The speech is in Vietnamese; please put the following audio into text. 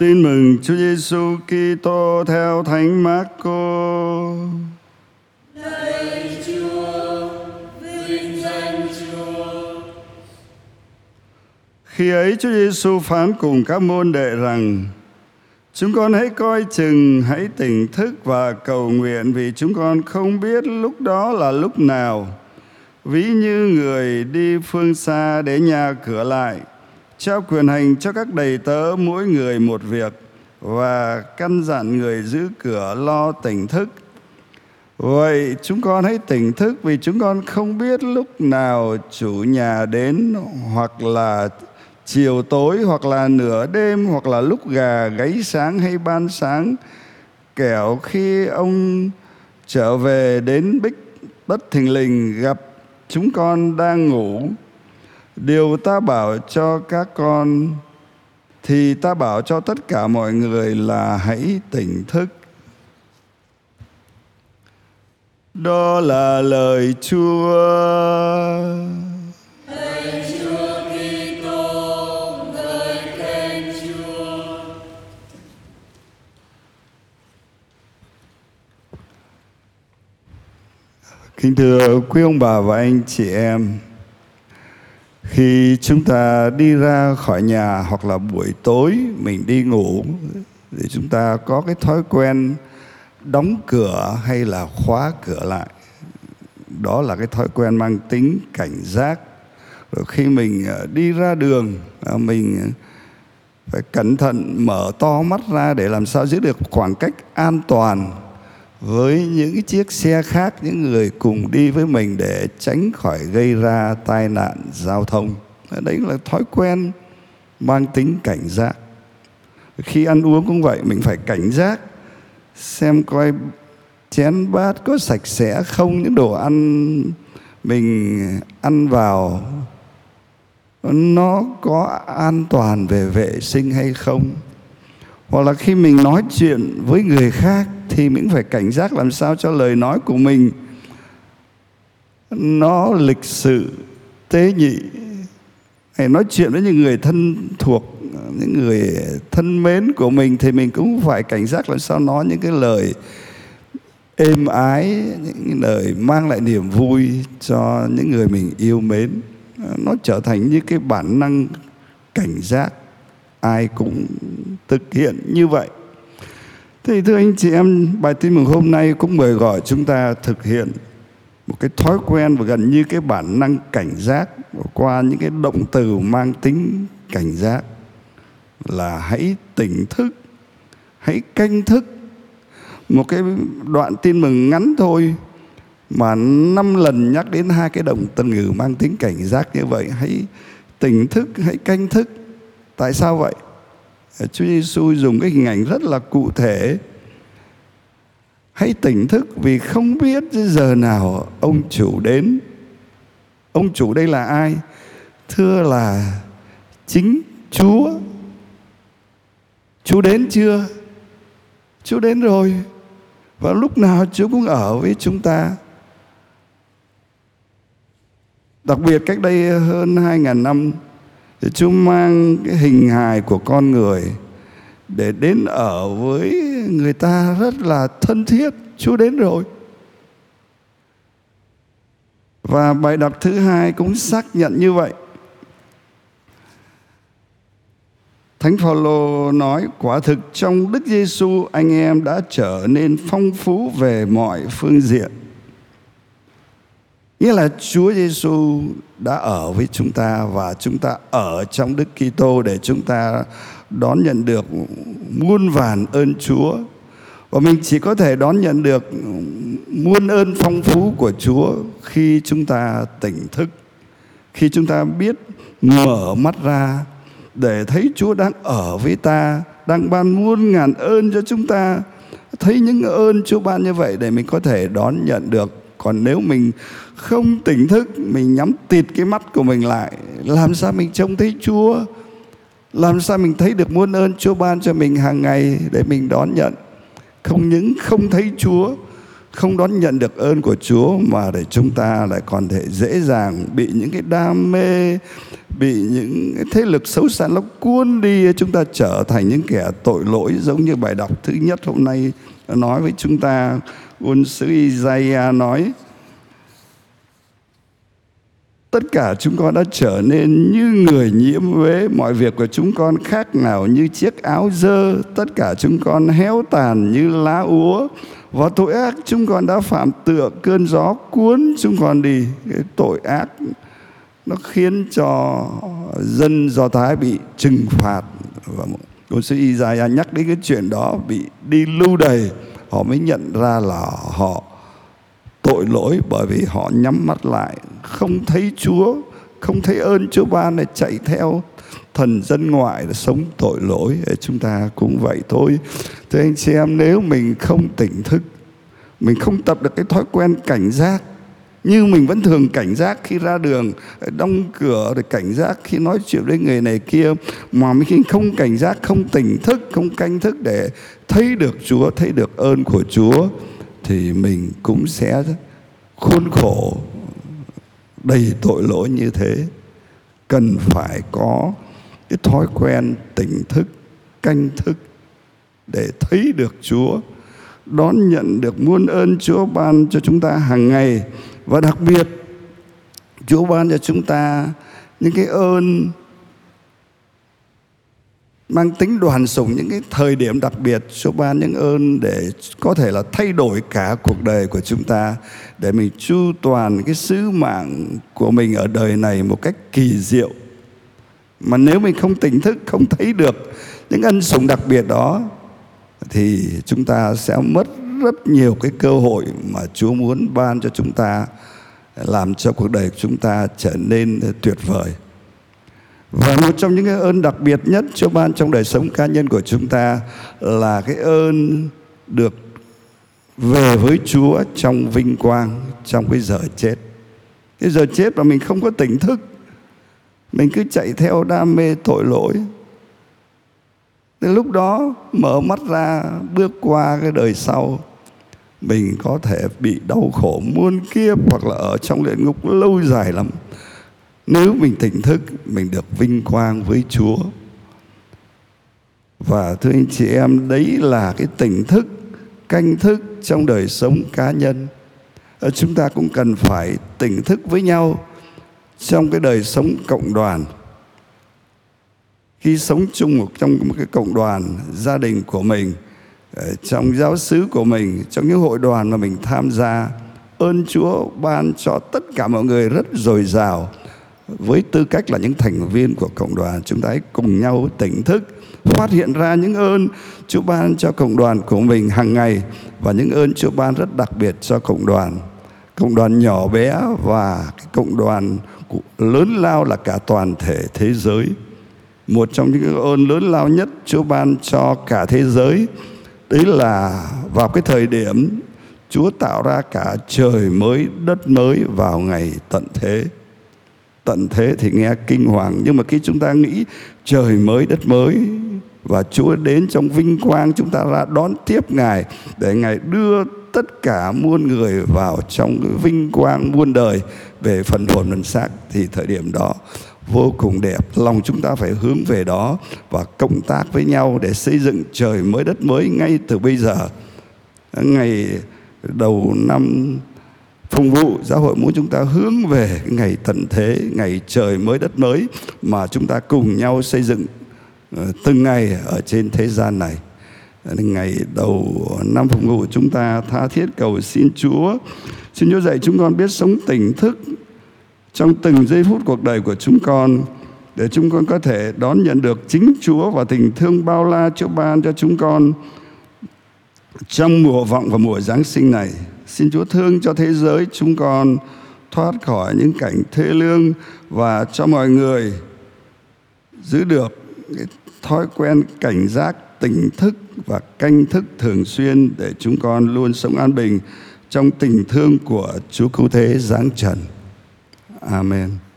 Tin mừng Chúa Giêsu Kitô theo Thánh Marco. Lạy Chúa, vinh danh Chúa. Khi ấy Chúa Giêsu phán cùng các môn đệ rằng: Chúng con hãy coi chừng, hãy tỉnh thức và cầu nguyện vì chúng con không biết lúc đó là lúc nào. Ví như người đi phương xa để nhà cửa lại, trao quyền hành cho các đầy tớ mỗi người một việc và căn dặn người giữ cửa lo tỉnh thức. Vậy chúng con hãy tỉnh thức vì chúng con không biết lúc nào chủ nhà đến hoặc là chiều tối hoặc là nửa đêm hoặc là lúc gà gáy sáng hay ban sáng kẻo khi ông trở về đến bích bất thình lình gặp chúng con đang ngủ điều ta bảo cho các con thì ta bảo cho tất cả mọi người là hãy tỉnh thức đó là lời chúa Lạy Chúa Kitô, ngợi khen Chúa. Kính thưa quý ông bà và anh chị em, khi chúng ta đi ra khỏi nhà hoặc là buổi tối mình đi ngủ, thì chúng ta có cái thói quen đóng cửa hay là khóa cửa lại. Đó là cái thói quen mang tính cảnh giác. Rồi khi mình ờ, đi ra đường ờ, mình phải cẩn thận mở to mắt ra để làm sao giữ được khoảng cách an toàn với những chiếc xe khác, những người cùng đi với mình để tránh khỏi gây ra tai nạn giao thông. Đấy là thói quen mang tính cảnh giác. Khi ăn uống cũng vậy, mình phải cảnh giác xem coi chén bát có sạch sẽ không, những đồ ăn mình ăn vào, nó có an toàn về vệ sinh hay không hoặc là khi mình nói chuyện với người khác thì mình phải cảnh giác làm sao cho lời nói của mình nó lịch sự, tế nhị. Hay nói chuyện với những người thân thuộc, những người thân mến của mình thì mình cũng phải cảnh giác làm sao nói những cái lời êm ái, những lời mang lại niềm vui cho những người mình yêu mến. Nó trở thành như cái bản năng cảnh giác ai cũng thực hiện như vậy. Thì thưa anh chị em, bài tin mừng hôm nay cũng mời gọi chúng ta thực hiện một cái thói quen và gần như cái bản năng cảnh giác qua những cái động từ mang tính cảnh giác là hãy tỉnh thức, hãy canh thức. Một cái đoạn tin mừng ngắn thôi mà năm lần nhắc đến hai cái động từ ngữ mang tính cảnh giác như vậy, hãy tỉnh thức, hãy canh thức tại sao vậy? Ờ, chúa Giêsu dùng cái hình ảnh rất là cụ thể. Hãy tỉnh thức vì không biết giờ nào ông chủ đến. Ông chủ đây là ai? Thưa là chính chúa. Chúa đến chưa? Chúa đến rồi. Và lúc nào chúa cũng ở với chúng ta. Đặc biệt cách đây hơn hai ngàn năm Chúa mang cái hình hài của con người để đến ở với người ta rất là thân thiết. Chúa đến rồi. Và bài đọc thứ hai cũng xác nhận như vậy. Thánh Phaolô nói, quả thực trong Đức Giêsu, anh em đã trở nên phong phú về mọi phương diện. Nghĩa là Chúa Giêsu đã ở với chúng ta và chúng ta ở trong Đức Kitô để chúng ta đón nhận được muôn vàn ơn Chúa. Và mình chỉ có thể đón nhận được muôn ơn phong phú của Chúa khi chúng ta tỉnh thức, khi chúng ta biết mở mắt ra để thấy Chúa đang ở với ta, đang ban muôn ngàn ơn cho chúng ta. Thấy những ơn Chúa ban như vậy để mình có thể đón nhận được còn nếu mình không tỉnh thức, mình nhắm tịt cái mắt của mình lại, làm sao mình trông thấy chúa? Làm sao mình thấy được muôn ơn chúa ban cho mình hàng ngày để mình đón nhận? Không những không thấy chúa, không đón nhận được ơn của chúa, mà để chúng ta lại còn thể dễ dàng bị những cái đam mê, bị những cái thế lực xấu xa nó cuốn đi, chúng ta trở thành những kẻ tội lỗi, giống như bài đọc thứ nhất hôm nay nói với chúng ta ngôn sứ Isaiah nói Tất cả chúng con đã trở nên như người nhiễm uế, mọi việc của chúng con khác nào như chiếc áo dơ, tất cả chúng con héo tàn như lá úa, và tội ác chúng con đã phạm tựa cơn gió cuốn chúng con đi. Cái tội ác nó khiến cho dân Do Thái bị trừng phạt. Và ngôn sứ Isaiah nhắc đến cái chuyện đó bị đi lưu đày họ mới nhận ra là họ tội lỗi bởi vì họ nhắm mắt lại. Không thấy Chúa, không thấy ơn Chúa ban để chạy theo thần dân ngoại là sống tội lỗi. Chúng ta cũng vậy thôi. Thưa anh chị em, nếu mình không tỉnh thức, mình không tập được cái thói quen cảnh giác như mình vẫn thường cảnh giác khi ra đường, đóng cửa để cảnh giác khi nói chuyện với người này kia, mà mình không cảnh giác, không tỉnh thức, không canh thức để thấy được Chúa, thấy được ơn của Chúa, thì mình cũng sẽ khốn khổ, đầy tội lỗi như thế. Cần phải có cái thói quen tỉnh thức, canh thức để thấy được Chúa đón nhận được muôn ơn Chúa ban cho chúng ta hàng ngày. Và đặc biệt, Chúa ban cho chúng ta những cái ơn mang tính đoàn sủng, những cái thời điểm đặc biệt. Chúa ban những ơn để có thể là thay đổi cả cuộc đời của chúng ta, để mình chu toàn cái sứ mạng của mình ở đời này một cách kỳ diệu. Mà nếu mình không tỉnh thức, không thấy được những ân sủng đặc biệt đó thì chúng ta sẽ mất rất nhiều cái cơ hội mà Chúa muốn ban cho chúng ta làm cho cuộc đời của chúng ta trở nên tuyệt vời. Và một trong những cái ơn đặc biệt nhất Chúa ban trong đời sống cá nhân của chúng ta là cái ơn được về với Chúa trong vinh quang trong cái giờ chết. Cái giờ chết mà mình không có tỉnh thức, mình cứ chạy theo đam mê tội lỗi. Đến lúc đó mở mắt ra, bước qua cái đời sau, mình có thể bị đau khổ muôn kiếp hoặc là ở trong luyện ngục lâu dài lắm. Nếu mình tỉnh thức, mình được vinh quang với chúa. Và thưa anh chị em, đấy là cái tỉnh thức, canh thức trong đời sống cá nhân. Ờ, chúng ta cũng cần phải tỉnh thức với nhau trong cái đời sống cộng đoàn khi sống chung một trong một cái cộng đoàn gia đình của mình ờ, trong giáo xứ của mình, trong những hội đoàn mà mình tham gia, ơn Chúa ban cho tất cả mọi người rất dồi dào. Với tư cách là những thành viên của cộng đoàn, chúng ta hãy cùng nhau tỉnh thức, phát hiện ra những ơn Chúa ban cho cộng đoàn của mình hàng ngày và những ơn Chúa ban rất đặc biệt cho cộng đoàn. Cộng đoàn nhỏ bé và cái cộng đoàn lớn lao là cả toàn thể thế giới một trong những ơn lớn lao nhất Chúa ban cho cả thế giới, đấy là vào cái thời điểm Chúa tạo ra cả trời mới, đất mới vào ngày tận thế. Tận thế thì nghe kinh hoàng, nhưng mà khi chúng ta nghĩ trời mới, đất mới, và Chúa đến trong vinh quang, chúng ta ra đón tiếp Ngài để Ngài đưa tất cả muôn người vào trong cái vinh quang muôn đời về phần hồn phần xác thì thời điểm đó vô cùng đẹp. Lòng chúng ta phải hướng về đó và cộng tác với nhau để xây dựng trời mới, đất mới ngay từ bây giờ. Ngày đầu năm phục vụ giáo hội muốn chúng ta hướng về ngày tận thế, ngày trời mới, đất mới mà chúng ta cùng nhau xây dựng ờ, từng ngày ở trên thế gian này. Ngày đầu năm phục vụ chúng ta tha thiết cầu xin Chúa. Xin Chúa dạy chúng con biết sống tỉnh thức trong từng giây phút cuộc đời của chúng con, để chúng con có thể đón nhận được chính Chúa và tình thương bao la Chúa ban cho chúng con trong mùa vọng và mùa Giáng sinh này. Xin Chúa thương cho thế giới chúng con, thoát khỏi những cảnh thê lương và cho mọi người giữ được cái thói quen cảnh giác, tỉnh thức và canh thức thường xuyên để chúng con luôn sống an bình trong tình thương của Chúa cứu thế giáng trần. Amen.